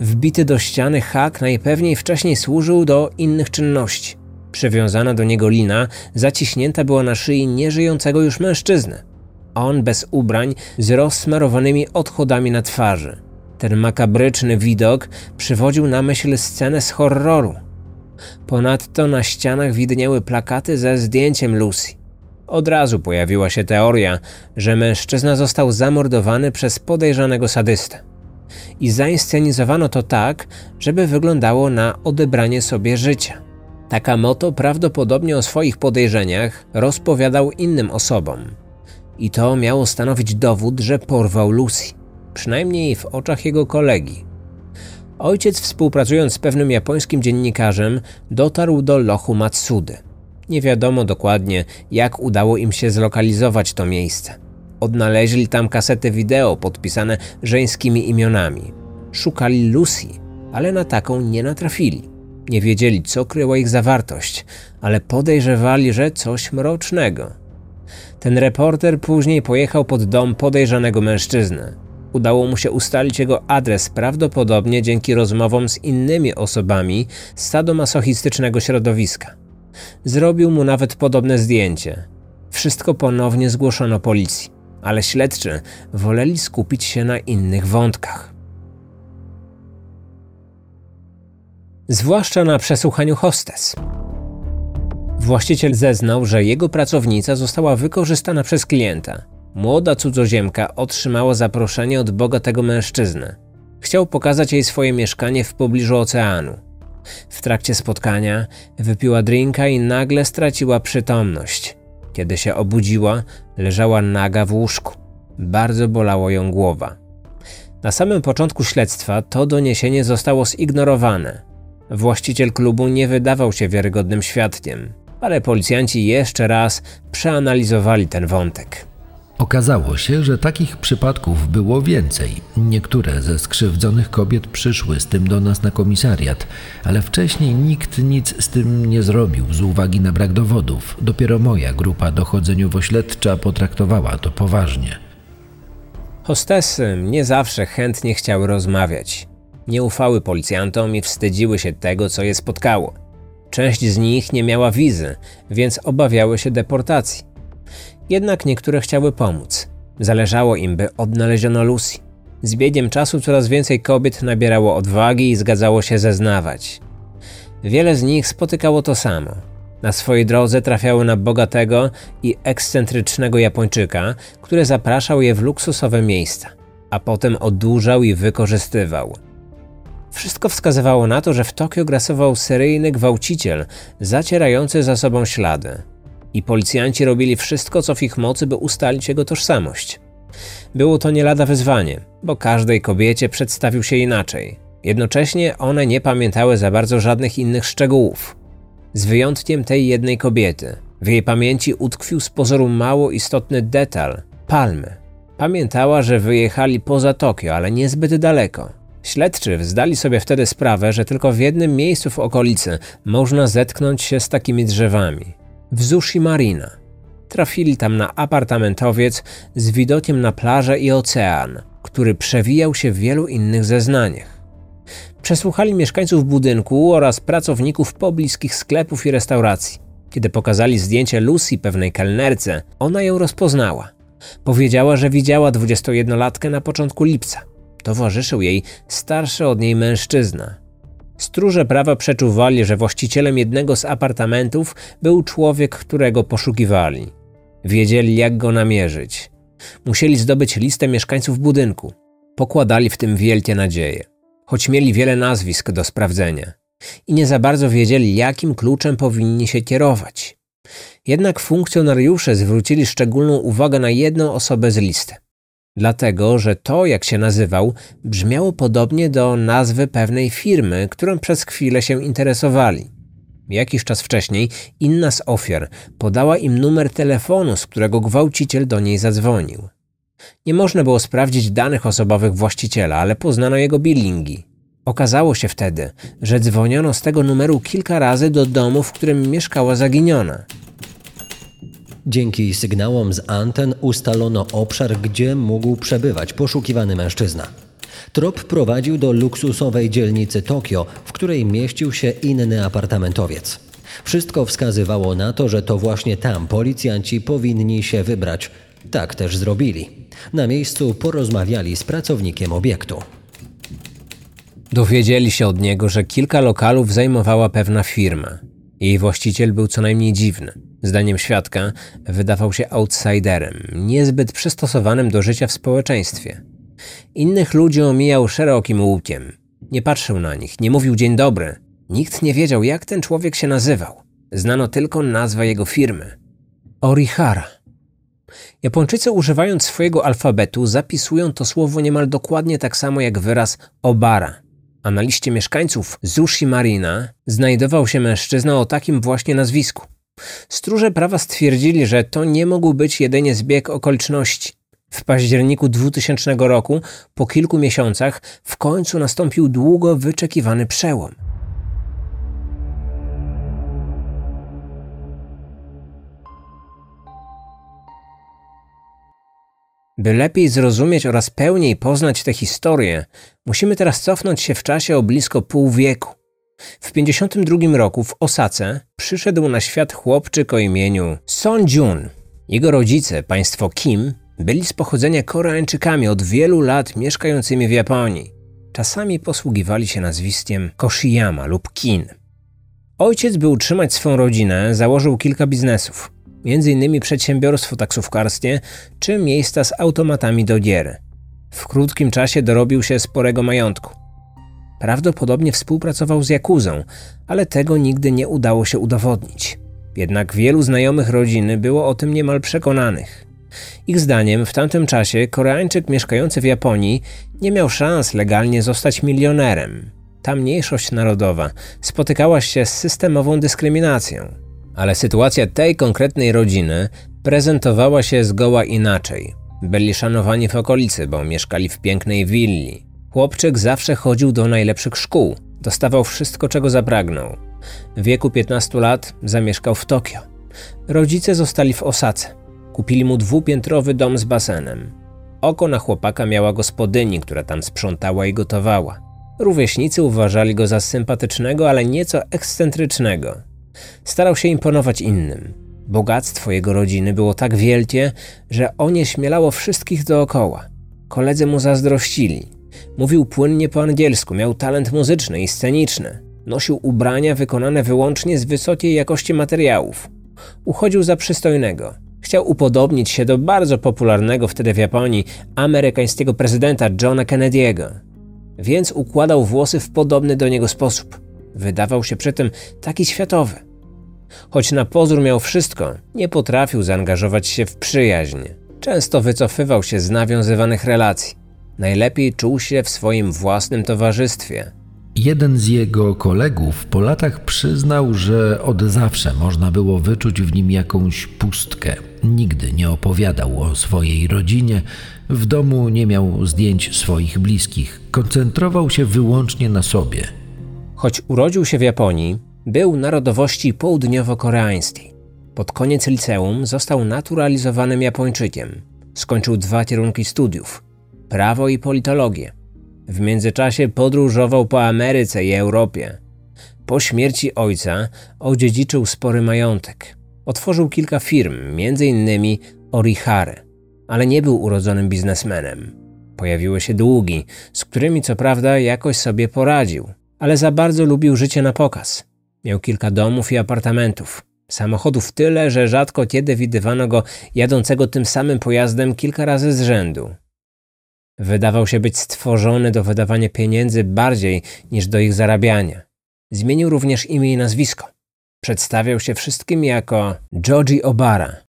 Wbity do ściany hak najpewniej wcześniej służył do innych czynności. Przywiązana do niego lina zaciśnięta była na szyi nieżyjącego już mężczyzny. On bez ubrań, z rozsmarowanymi odchodami na twarzy. Ten makabryczny widok przywodził na myśl scenę z horroru. Ponadto na ścianach widniały plakaty ze zdjęciem Lucy. Od razu pojawiła się teoria, że mężczyzna został zamordowany przez podejrzanego sadystę. I zainscenizowano to tak, żeby wyglądało na odebranie sobie życia. Takamoto prawdopodobnie o swoich podejrzeniach rozpowiadał innym osobom. I to miało stanowić dowód, że porwał Lucy, przynajmniej w oczach jego kolegi. Ojciec, współpracując z pewnym japońskim dziennikarzem, dotarł do lochu Matsudy. Nie wiadomo dokładnie, jak udało im się zlokalizować to miejsce. Odnaleźli tam kasety wideo podpisane żeńskimi imionami. Szukali Lucy, ale na taką nie natrafili. Nie wiedzieli, co kryła ich zawartość, ale podejrzewali, że coś mrocznego. Ten reporter później pojechał pod dom podejrzanego mężczyzny. Udało mu się ustalić jego adres prawdopodobnie dzięki rozmowom z innymi osobami z sadomasochistycznego środowiska. Zrobił mu nawet podobne zdjęcie. Wszystko ponownie zgłoszono policji, ale śledczy woleli skupić się na innych wątkach. Zwłaszcza na przesłuchaniu hostes. Właściciel zeznał, że jego pracownica została wykorzystana przez klienta. Młoda cudzoziemka otrzymała zaproszenie od bogatego mężczyzny. Chciał pokazać jej swoje mieszkanie w pobliżu oceanu. W trakcie spotkania wypiła drinka i nagle straciła przytomność. Kiedy się obudziła, leżała naga w łóżku. Bardzo bolało ją głowa. Na samym początku śledztwa to doniesienie zostało zignorowane. Właściciel klubu nie wydawał się wiarygodnym świadkiem, ale policjanci jeszcze raz przeanalizowali ten wątek. Okazało się, że takich przypadków było więcej. Niektóre ze skrzywdzonych kobiet przyszły z tym do nas na komisariat, ale wcześniej nikt nic z tym nie zrobił z uwagi na brak dowodów. Dopiero moja grupa dochodzeniowo-śledcza potraktowała to poważnie. Hostesy nie zawsze chętnie chciały rozmawiać. Nie ufały policjantom i wstydziły się tego, co je spotkało. Część z nich nie miała wizy, więc obawiały się deportacji. Jednak niektóre chciały pomóc. Zależało im, by odnaleziono Lucy. Z biegiem czasu coraz więcej kobiet nabierało odwagi i zgadzało się zeznawać. Wiele z nich spotykało to samo. Na swojej drodze trafiały na bogatego i ekscentrycznego Japończyka, który zapraszał je w luksusowe miejsca, a potem odurzał i wykorzystywał. Wszystko wskazywało na to, że w Tokio grasował seryjny gwałciciel zacierający za sobą ślady i policjanci robili wszystko, co w ich mocy, by ustalić jego tożsamość. Było to nie lada wyzwanie, bo każdej kobiecie przedstawił się inaczej. Jednocześnie one nie pamiętały za bardzo żadnych innych szczegółów. Z wyjątkiem tej jednej kobiety. W jej pamięci utkwił z pozoru mało istotny detal palmy. Pamiętała, że wyjechali poza Tokio, ale niezbyt daleko. Śledczy zdali sobie wtedy sprawę, że tylko w jednym miejscu w okolicy można zetknąć się z takimi drzewami w Zushi Marina. Trafili tam na apartamentowiec z widokiem na plażę i ocean, który przewijał się w wielu innych zeznaniach. Przesłuchali mieszkańców budynku oraz pracowników pobliskich sklepów i restauracji. Kiedy pokazali zdjęcie Lucy pewnej kelnerce, ona ją rozpoznała. Powiedziała, że widziała 21-latkę na początku lipca. Towarzyszył jej starszy od niej mężczyzna, Stróże prawa przeczuwali, że właścicielem jednego z apartamentów był człowiek, którego poszukiwali. Wiedzieli, jak go namierzyć. Musieli zdobyć listę mieszkańców budynku. Pokładali w tym wielkie nadzieje, choć mieli wiele nazwisk do sprawdzenia i nie za bardzo wiedzieli, jakim kluczem powinni się kierować. Jednak funkcjonariusze zwrócili szczególną uwagę na jedną osobę z listy. Dlatego, że to, jak się nazywał, brzmiało podobnie do nazwy pewnej firmy, którą przez chwilę się interesowali. Jakiś czas wcześniej inna z ofiar podała im numer telefonu, z którego gwałciciel do niej zadzwonił. Nie można było sprawdzić danych osobowych właściciela, ale poznano jego billingi. Okazało się wtedy, że dzwoniono z tego numeru kilka razy do domu, w którym mieszkała zaginiona. Dzięki sygnałom z anten ustalono obszar, gdzie mógł przebywać poszukiwany mężczyzna. Trop prowadził do luksusowej dzielnicy Tokio, w której mieścił się inny apartamentowiec. Wszystko wskazywało na to, że to właśnie tam policjanci powinni się wybrać. Tak też zrobili. Na miejscu porozmawiali z pracownikiem obiektu. Dowiedzieli się od niego, że kilka lokalów zajmowała pewna firma. Jej właściciel był co najmniej dziwny. Zdaniem świadka wydawał się outsiderem, niezbyt przystosowanym do życia w społeczeństwie. Innych ludzi omijał szerokim łukiem. Nie patrzył na nich, nie mówił dzień dobry. Nikt nie wiedział, jak ten człowiek się nazywał. Znano tylko nazwę jego firmy. Orihara. Japończycy używając swojego alfabetu zapisują to słowo niemal dokładnie tak samo jak wyraz obara. A na liście mieszkańców Zushi Marina znajdował się mężczyzna o takim właśnie nazwisku. Stróże prawa stwierdzili, że to nie mógł być jedynie zbieg okoliczności. W październiku 2000 roku, po kilku miesiącach, w końcu nastąpił długo wyczekiwany przełom. By lepiej zrozumieć oraz pełniej poznać tę historię, musimy teraz cofnąć się w czasie o blisko pół wieku. W 52 roku w Osace przyszedł na świat chłopczyk o imieniu Son Jun. Jego rodzice, państwo Kim, byli z pochodzenia Koreańczykami od wielu lat mieszkającymi w Japonii. Czasami posługiwali się nazwiskiem Koshiyama lub Kin. Ojciec, by utrzymać swoją rodzinę, założył kilka biznesów, m.in. przedsiębiorstwo taksówkarskie czy miejsca z automatami do gier. W krótkim czasie dorobił się sporego majątku. Prawdopodobnie współpracował z Jakuzą, ale tego nigdy nie udało się udowodnić. Jednak wielu znajomych rodziny było o tym niemal przekonanych. Ich zdaniem w tamtym czasie Koreańczyk mieszkający w Japonii nie miał szans legalnie zostać milionerem. Ta mniejszość narodowa spotykała się z systemową dyskryminacją. Ale sytuacja tej konkretnej rodziny prezentowała się zgoła inaczej. Byli szanowani w okolicy, bo mieszkali w pięknej willi. Chłopczyk zawsze chodził do najlepszych szkół, dostawał wszystko, czego zapragnął. W wieku 15 lat zamieszkał w Tokio. Rodzice zostali w Osace. Kupili mu dwupiętrowy dom z basenem. Oko na chłopaka miała gospodyni, która tam sprzątała i gotowała. Rówieśnicy uważali go za sympatycznego, ale nieco ekscentrycznego. Starał się imponować innym. Bogactwo jego rodziny było tak wielkie, że onieśmielało wszystkich dookoła. Koledzy mu zazdrościli. Mówił płynnie po angielsku, miał talent muzyczny i sceniczny. Nosił ubrania wykonane wyłącznie z wysokiej jakości materiałów. Uchodził za przystojnego. Chciał upodobnić się do bardzo popularnego wtedy w Japonii amerykańskiego prezydenta Johna Kennedy'ego. Więc układał włosy w podobny do niego sposób. Wydawał się przy tym taki światowy. Choć na pozór miał wszystko, nie potrafił zaangażować się w przyjaźń. Często wycofywał się z nawiązywanych relacji. Najlepiej czuł się w swoim własnym towarzystwie. Jeden z jego kolegów po latach przyznał, że od zawsze można było wyczuć w nim jakąś pustkę. Nigdy nie opowiadał o swojej rodzinie, w domu nie miał zdjęć swoich bliskich, koncentrował się wyłącznie na sobie. Choć urodził się w Japonii, był narodowości południowo-koreańskiej. Pod koniec liceum został naturalizowanym Japończykiem. Skończył dwa kierunki studiów prawo i politologię. W międzyczasie podróżował po Ameryce i Europie. Po śmierci ojca odziedziczył spory majątek. Otworzył kilka firm, m.in. Orihare, ale nie był urodzonym biznesmenem. Pojawiły się długi, z którymi co prawda jakoś sobie poradził, ale za bardzo lubił życie na pokaz. Miał kilka domów i apartamentów. Samochodów tyle, że rzadko kiedy widywano go jadącego tym samym pojazdem kilka razy z rzędu. Wydawał się być stworzony do wydawania pieniędzy bardziej niż do ich zarabiania. Zmienił również imię i nazwisko. Przedstawiał się wszystkim jako Georgie Obara.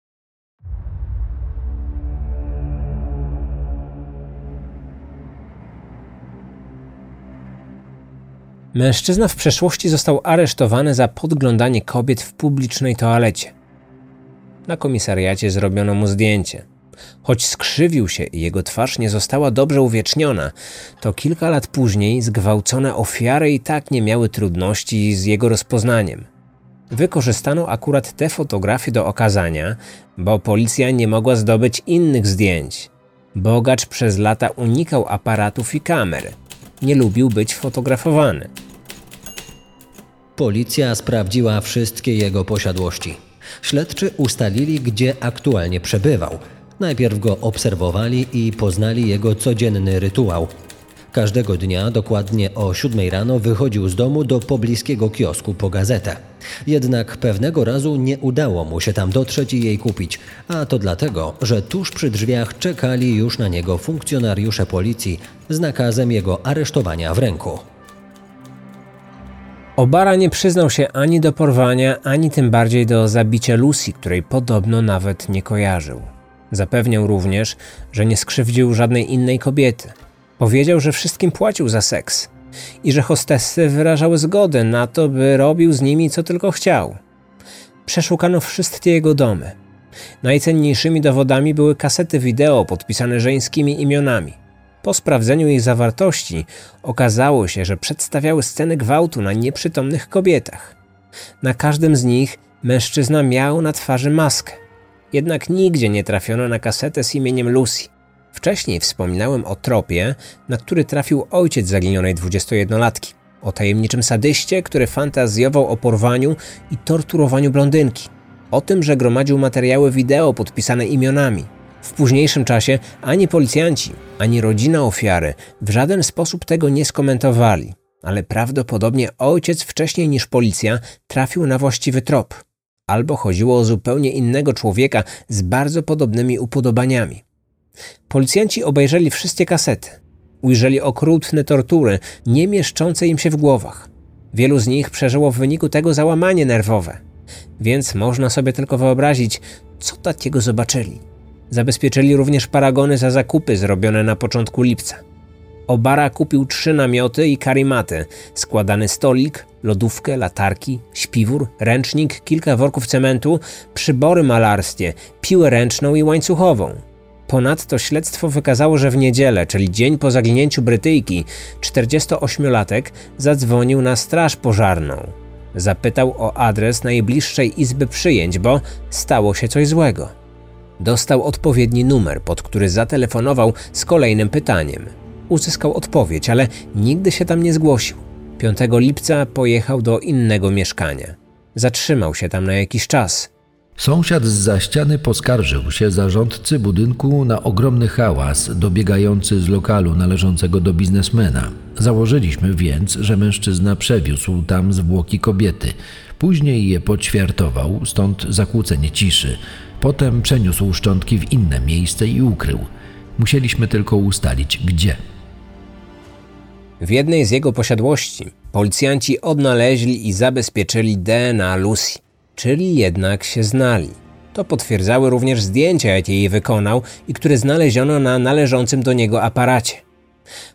Mężczyzna w przeszłości został aresztowany za podglądanie kobiet w publicznej toalecie. Na komisariacie zrobiono mu zdjęcie. Choć skrzywił się i jego twarz nie została dobrze uwieczniona, to kilka lat później zgwałcone ofiary i tak nie miały trudności z jego rozpoznaniem. Wykorzystano akurat te fotografie do okazania, bo policja nie mogła zdobyć innych zdjęć. Bogacz przez lata unikał aparatów i kamer. Nie lubił być fotografowany. Policja sprawdziła wszystkie jego posiadłości. Śledczy ustalili, gdzie aktualnie przebywał. Najpierw go obserwowali i poznali jego codzienny rytuał. Każdego dnia dokładnie o 7 rano wychodził z domu do pobliskiego kiosku po gazetę. Jednak pewnego razu nie udało mu się tam dotrzeć i jej kupić, a to dlatego, że tuż przy drzwiach czekali już na niego funkcjonariusze policji z nakazem jego aresztowania w ręku. Obara nie przyznał się ani do porwania, ani tym bardziej do zabicia Lucy, której podobno nawet nie kojarzył. Zapewniał również, że nie skrzywdził żadnej innej kobiety. Powiedział, że wszystkim płacił za seks i że hostessy wyrażały zgodę na to, by robił z nimi co tylko chciał. Przeszukano wszystkie jego domy. Najcenniejszymi dowodami były kasety wideo podpisane żeńskimi imionami. Po sprawdzeniu ich zawartości okazało się, że przedstawiały sceny gwałtu na nieprzytomnych kobietach. Na każdym z nich mężczyzna miał na twarzy maskę. Jednak nigdzie nie trafiono na kasetę z imieniem Lucy. Wcześniej wspominałem o tropie, na który trafił ojciec zaginionej 21-latki. O tajemniczym sadyście, który fantazjował o porwaniu i torturowaniu blondynki. O tym, że gromadził materiały wideo podpisane imionami. W późniejszym czasie ani policjanci, ani rodzina ofiary w żaden sposób tego nie skomentowali, ale prawdopodobnie ojciec wcześniej niż policja trafił na właściwy trop. Albo chodziło o zupełnie innego człowieka z bardzo podobnymi upodobaniami. Policjanci obejrzeli wszystkie kasety. Ujrzeli okrutne tortury, nie mieszczące im się w głowach. Wielu z nich przeżyło w wyniku tego załamanie nerwowe. Więc można sobie tylko wyobrazić, co takiego zobaczyli. Zabezpieczyli również paragony za zakupy zrobione na początku lipca. Obara kupił trzy namioty i karimaty, składany stolik, lodówkę, latarki, śpiwór, ręcznik, kilka worków cementu, przybory malarskie, piłę ręczną i łańcuchową. Ponadto śledztwo wykazało, że w niedzielę, czyli dzień po zaginięciu Brytyjki, 48-latek zadzwonił na straż pożarną. Zapytał o adres najbliższej izby przyjęć, bo stało się coś złego. Dostał odpowiedni numer, pod który zatelefonował z kolejnym pytaniem. Uzyskał odpowiedź, ale nigdy się tam nie zgłosił. 5 lipca pojechał do innego mieszkania. Zatrzymał się tam na jakiś czas. Sąsiad z za ściany poskarżył się zarządcy budynku na ogromny hałas dobiegający z lokalu należącego do biznesmena. Założyliśmy więc, że mężczyzna przewiózł tam zwłoki kobiety. Później je poćwiartował, stąd zakłócenie ciszy. Potem przeniósł szczątki w inne miejsce i ukrył. Musieliśmy tylko ustalić gdzie. W jednej z jego posiadłości policjanci odnaleźli i zabezpieczyli DNA Lucy, czyli jednak się znali. To potwierdzały również zdjęcia, jakie jej wykonał i które znaleziono na należącym do niego aparacie.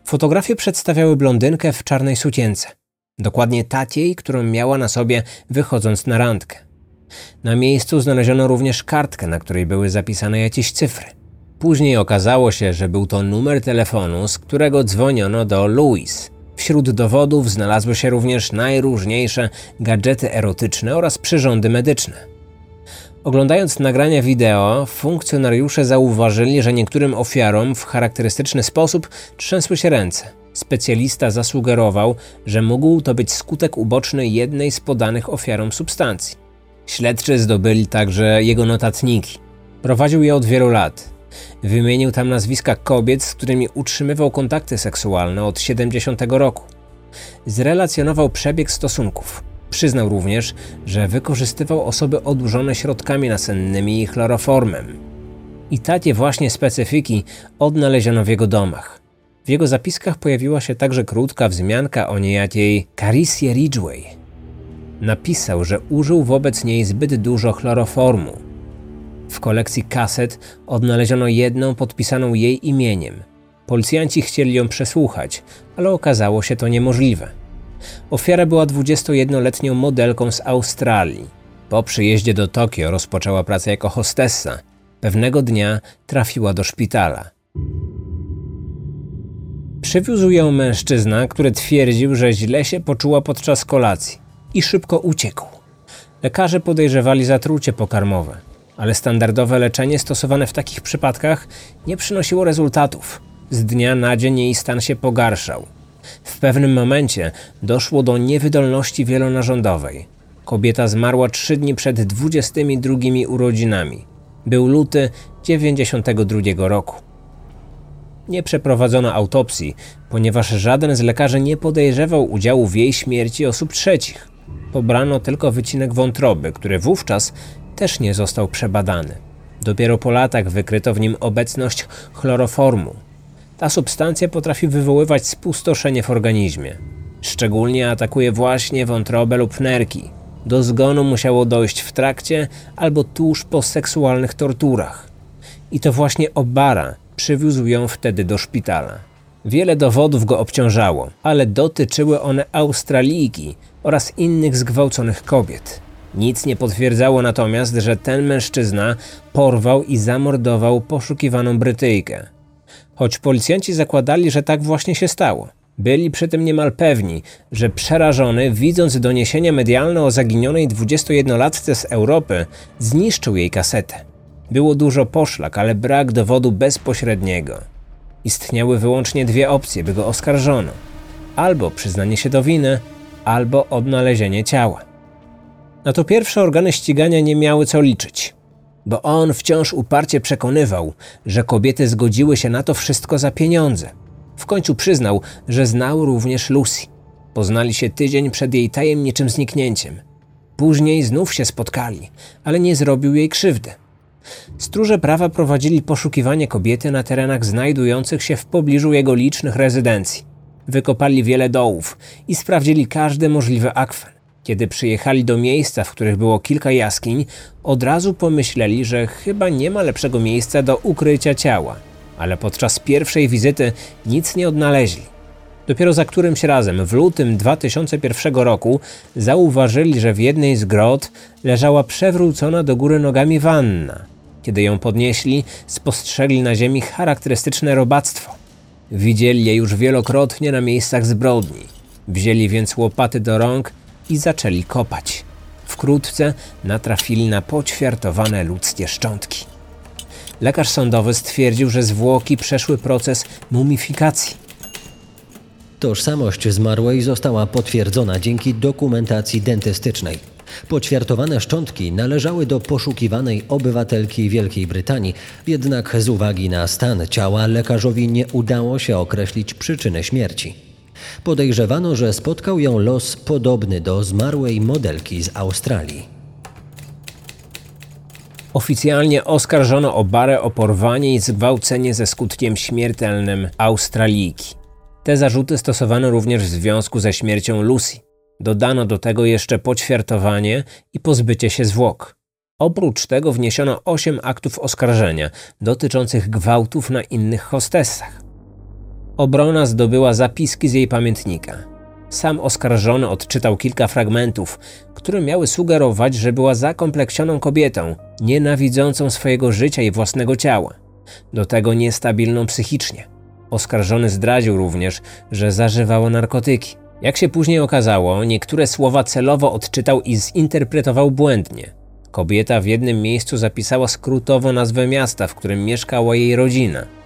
Fotografie przedstawiały blondynkę w czarnej sukience. Dokładnie takiej, którą miała na sobie wychodząc na randkę. Na miejscu znaleziono również kartkę, na której były zapisane jakieś cyfry. Później okazało się, że był to numer telefonu, z którego dzwoniono do Louis. Wśród dowodów znalazły się również najróżniejsze gadżety erotyczne oraz przyrządy medyczne. Oglądając nagrania wideo, funkcjonariusze zauważyli, że niektórym ofiarom w charakterystyczny sposób trzęsły się ręce. Specjalista zasugerował, że mógł to być skutek uboczny jednej z podanych ofiarom substancji. Śledczy zdobyli także jego notatniki. Prowadził je od wielu lat. Wymienił tam nazwiska kobiet, z którymi utrzymywał kontakty seksualne od 70 roku. Zrelacjonował przebieg stosunków. Przyznał również, że wykorzystywał osoby odurzone środkami nasennymi i chloroformem. I takie właśnie specyfiki odnaleziono w jego domach. W jego zapiskach pojawiła się także krótka wzmianka o niejakiej Carisie Ridgway. Napisał, że użył wobec niej zbyt dużo chloroformu. W kolekcji kaset odnaleziono jedną podpisaną jej imieniem. Policjanci chcieli ją przesłuchać, ale okazało się to niemożliwe. Ofiara była 21-letnią modelką z Australii. Po przyjeździe do Tokio rozpoczęła pracę jako hostessa. Pewnego dnia trafiła do szpitala. Przywiózł ją mężczyzna, który twierdził, że źle się poczuła podczas kolacji i szybko uciekł. Lekarze podejrzewali zatrucie pokarmowe, ale standardowe leczenie stosowane w takich przypadkach nie przynosiło rezultatów. Z dnia na dzień jej stan się pogarszał. W pewnym momencie doszło do niewydolności wielonarządowej. Kobieta zmarła trzy dni przed 22 urodzinami. Był luty 92 roku. Nie przeprowadzono autopsji, ponieważ żaden z lekarzy nie podejrzewał udziału w jej śmierci osób trzecich. Pobrano tylko wycinek wątroby, który wówczas też nie został przebadany. Dopiero po latach wykryto w nim obecność chloroformu. Ta substancja potrafi wywoływać spustoszenie w organizmie. Szczególnie atakuje właśnie wątrobę lub nerki. Do zgonu musiało dojść w trakcie albo tuż po seksualnych torturach. I to właśnie Obara przywiózł ją wtedy do szpitala. Wiele dowodów go obciążało, ale dotyczyły one Australijki oraz innych zgwałconych kobiet. Nic nie potwierdzało natomiast, że ten mężczyzna porwał i zamordował poszukiwaną Brytyjkę. Choć policjanci zakładali, że tak właśnie się stało. Byli przy tym niemal pewni, że przerażony, widząc doniesienia medialne o zaginionej 21-latce z Europy, zniszczył jej kasetę. Było dużo poszlak, ale brak dowodu bezpośredniego. Istniały wyłącznie dwie opcje, by go oskarżono: albo przyznanie się do winy, albo odnalezienie ciała. Na to pierwsze organy ścigania nie miały co liczyć, bo on wciąż uparcie przekonywał, że kobiety zgodziły się na to wszystko za pieniądze. W końcu przyznał, że znał również Lucy. Poznali się tydzień przed jej tajemniczym zniknięciem. Później znów się spotkali, ale nie zrobił jej krzywdy. Stróże prawa prowadzili poszukiwanie kobiety na terenach znajdujących się w pobliżu jego licznych rezydencji. Wykopali wiele dołów i sprawdzili każdy możliwy akwen. Kiedy przyjechali do miejsca, w których było kilka jaskiń, od razu pomyśleli, że chyba nie ma lepszego miejsca do ukrycia ciała, ale podczas pierwszej wizyty nic nie odnaleźli. Dopiero za którymś razem, w lutym 2001 roku, zauważyli, że w jednej z grot leżała przewrócona do góry nogami wanna. Kiedy ją podnieśli, spostrzegli na ziemi charakterystyczne robactwo. Widzieli je już wielokrotnie na miejscach zbrodni. Wzięli więc łopaty do rąk i zaczęli kopać. Wkrótce natrafili na poćwiartowane ludzkie szczątki. Lekarz sądowy stwierdził, że zwłoki przeszły proces mumifikacji. Tożsamość zmarłej została potwierdzona dzięki dokumentacji dentystycznej. Poćwiartowane szczątki należały do poszukiwanej obywatelki Wielkiej Brytanii, jednak z uwagi na stan ciała lekarzowi nie udało się określić przyczyny śmierci. Podejrzewano, że spotkał ją los podobny do zmarłej modelki z Australii. Oficjalnie oskarżono Obarę o porwanie i zgwałcenie ze skutkiem śmiertelnym Australijki. Te zarzuty stosowano również w związku ze śmiercią Lucy. Dodano do tego jeszcze poćwiartowanie i pozbycie się zwłok. Oprócz tego wniesiono osiem aktów oskarżenia dotyczących gwałtów na innych hostessach. Obrona zdobyła zapiski z jej pamiętnika. Sam oskarżony odczytał kilka fragmentów, które miały sugerować, że była zakompleksioną kobietą, nienawidzącą swojego życia i własnego ciała, do tego niestabilną psychicznie. Oskarżony zdradził również, że zażywała narkotyki. Jak się później okazało, niektóre słowa celowo odczytał i zinterpretował błędnie. Kobieta w jednym miejscu zapisała skrótowo nazwę miasta, w którym mieszkała jej rodzina.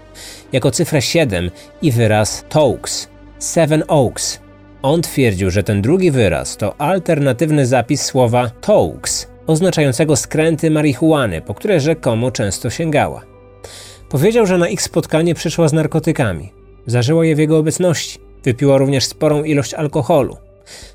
Jako cyfrę 7 i wyraz Toaks, Seven Oaks. On twierdził, że ten drugi wyraz to alternatywny zapis słowa Toaks, oznaczającego skręty marihuany, po które rzekomo często sięgała. Powiedział, że na ich spotkanie przyszła z narkotykami. Zażyła je w jego obecności. Wypiła również sporą ilość alkoholu.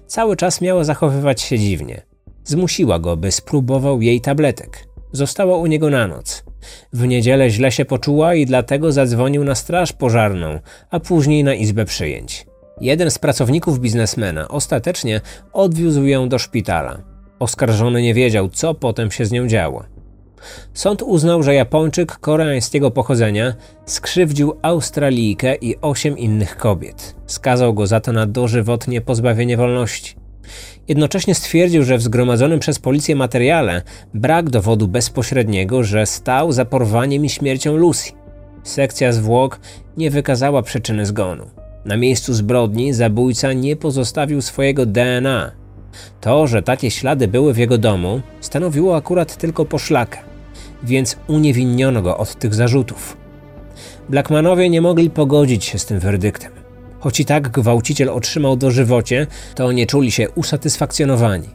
Cały czas miała zachowywać się dziwnie. Zmusiła go, by spróbował jej tabletek. Została u niego na noc. W niedzielę źle się poczuła i dlatego zadzwonił na straż pożarną, a później na izbę przyjęć. Jeden z pracowników biznesmena ostatecznie odwiózł ją do szpitala. Oskarżony nie wiedział, co potem się z nią działo. Sąd uznał, że Japończyk koreańskiego pochodzenia skrzywdził Australijkę i osiem innych kobiet. Skazał go za to na dożywotnie pozbawienie wolności. Jednocześnie stwierdził, że w zgromadzonym przez policję materiale brak dowodu bezpośredniego, że stał za porwaniem i śmiercią Lucy. Sekcja zwłok nie wykazała przyczyny zgonu. Na miejscu zbrodni zabójca nie pozostawił swojego DNA. To, że takie ślady były w jego domu, stanowiło akurat tylko poszlakę, więc uniewinniono go od tych zarzutów. Blackmanowie nie mogli pogodzić się z tym werdyktem. Choć i tak gwałciciel otrzymał dożywocie, to nie czuli się usatysfakcjonowani.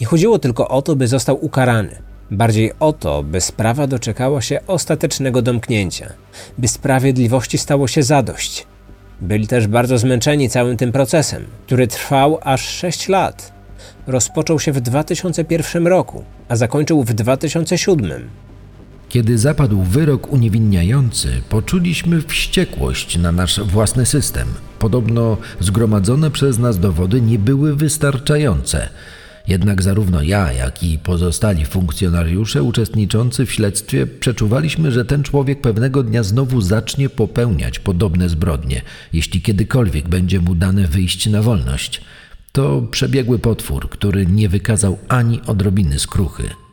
Nie chodziło tylko o to, by został ukarany. Bardziej o to, by sprawa doczekała się ostatecznego domknięcia, by sprawiedliwości stało się zadość. Byli też bardzo zmęczeni całym tym procesem, który trwał aż 6 lat. Rozpoczął się w 2001 roku, a zakończył w 2007. Kiedy zapadł wyrok uniewinniający, poczuliśmy wściekłość na nasz własny system. Podobno zgromadzone przez nas dowody nie były wystarczające. Jednak zarówno ja, jak i pozostali funkcjonariusze uczestniczący w śledztwie przeczuwaliśmy, że ten człowiek pewnego dnia znowu zacznie popełniać podobne zbrodnie, jeśli kiedykolwiek będzie mu dane wyjść na wolność. To przebiegły potwór, który nie wykazał ani odrobiny skruchy.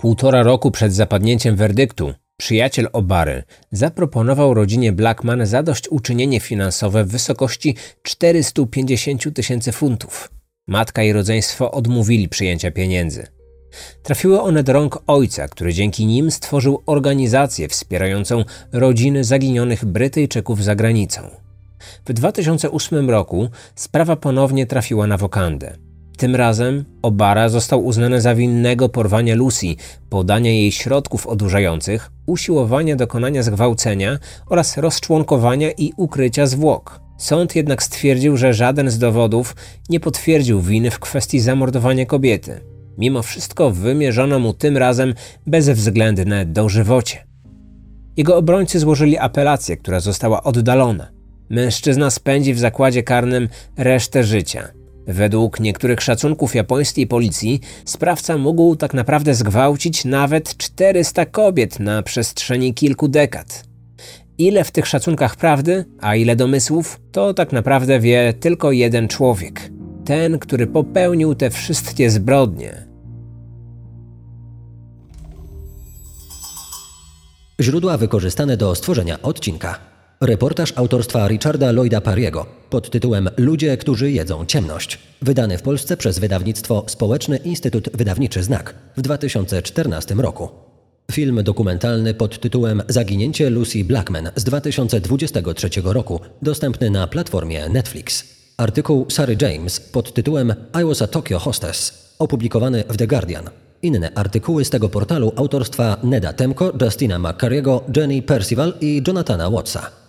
Półtora roku przed zapadnięciem werdyktu przyjaciel Obary zaproponował rodzinie Blackman zadośćuczynienie finansowe w wysokości 450 tysięcy funtów. Matka i rodzeństwo odmówili przyjęcia pieniędzy. Trafiły one do rąk ojca, który dzięki nim stworzył organizację wspierającą rodziny zaginionych Brytyjczyków za granicą. W 2008 roku sprawa ponownie trafiła na wokandę. Tym razem Obara został uznany za winnego porwania Lucy, podania jej środków odurzających, usiłowania dokonania zgwałcenia oraz rozczłonkowania i ukrycia zwłok. Sąd jednak stwierdził, że żaden z dowodów nie potwierdził winy w kwestii zamordowania kobiety. Mimo wszystko wymierzono mu tym razem bezwzględne dożywocie. Jego obrońcy złożyli apelację, która została oddalona. Mężczyzna spędzi w zakładzie karnym resztę życia. Według niektórych szacunków japońskiej policji sprawca mógł tak naprawdę zgwałcić nawet 400 kobiet na przestrzeni kilku dekad. Ile w tych szacunkach prawdy, a ile domysłów, to tak naprawdę wie tylko jeden człowiek. Ten, który popełnił te wszystkie zbrodnie. Źródła wykorzystane do stworzenia odcinka. Reportaż autorstwa Richarda Lloyda Pariego pod tytułem Ludzie, którzy jedzą ciemność. Wydany w Polsce przez wydawnictwo Społeczny Instytut Wydawniczy Znak w 2014 roku. Film dokumentalny pod tytułem Zaginięcie Lucy Blackman z 2023 roku, dostępny na platformie Netflix. Artykuł Sary James pod tytułem I was a Tokyo Hostess, opublikowany w The Guardian. Inne artykuły z tego portalu autorstwa Neda Temko, Justina McCarriego, Jenny Percival i Jonathana Wattsa.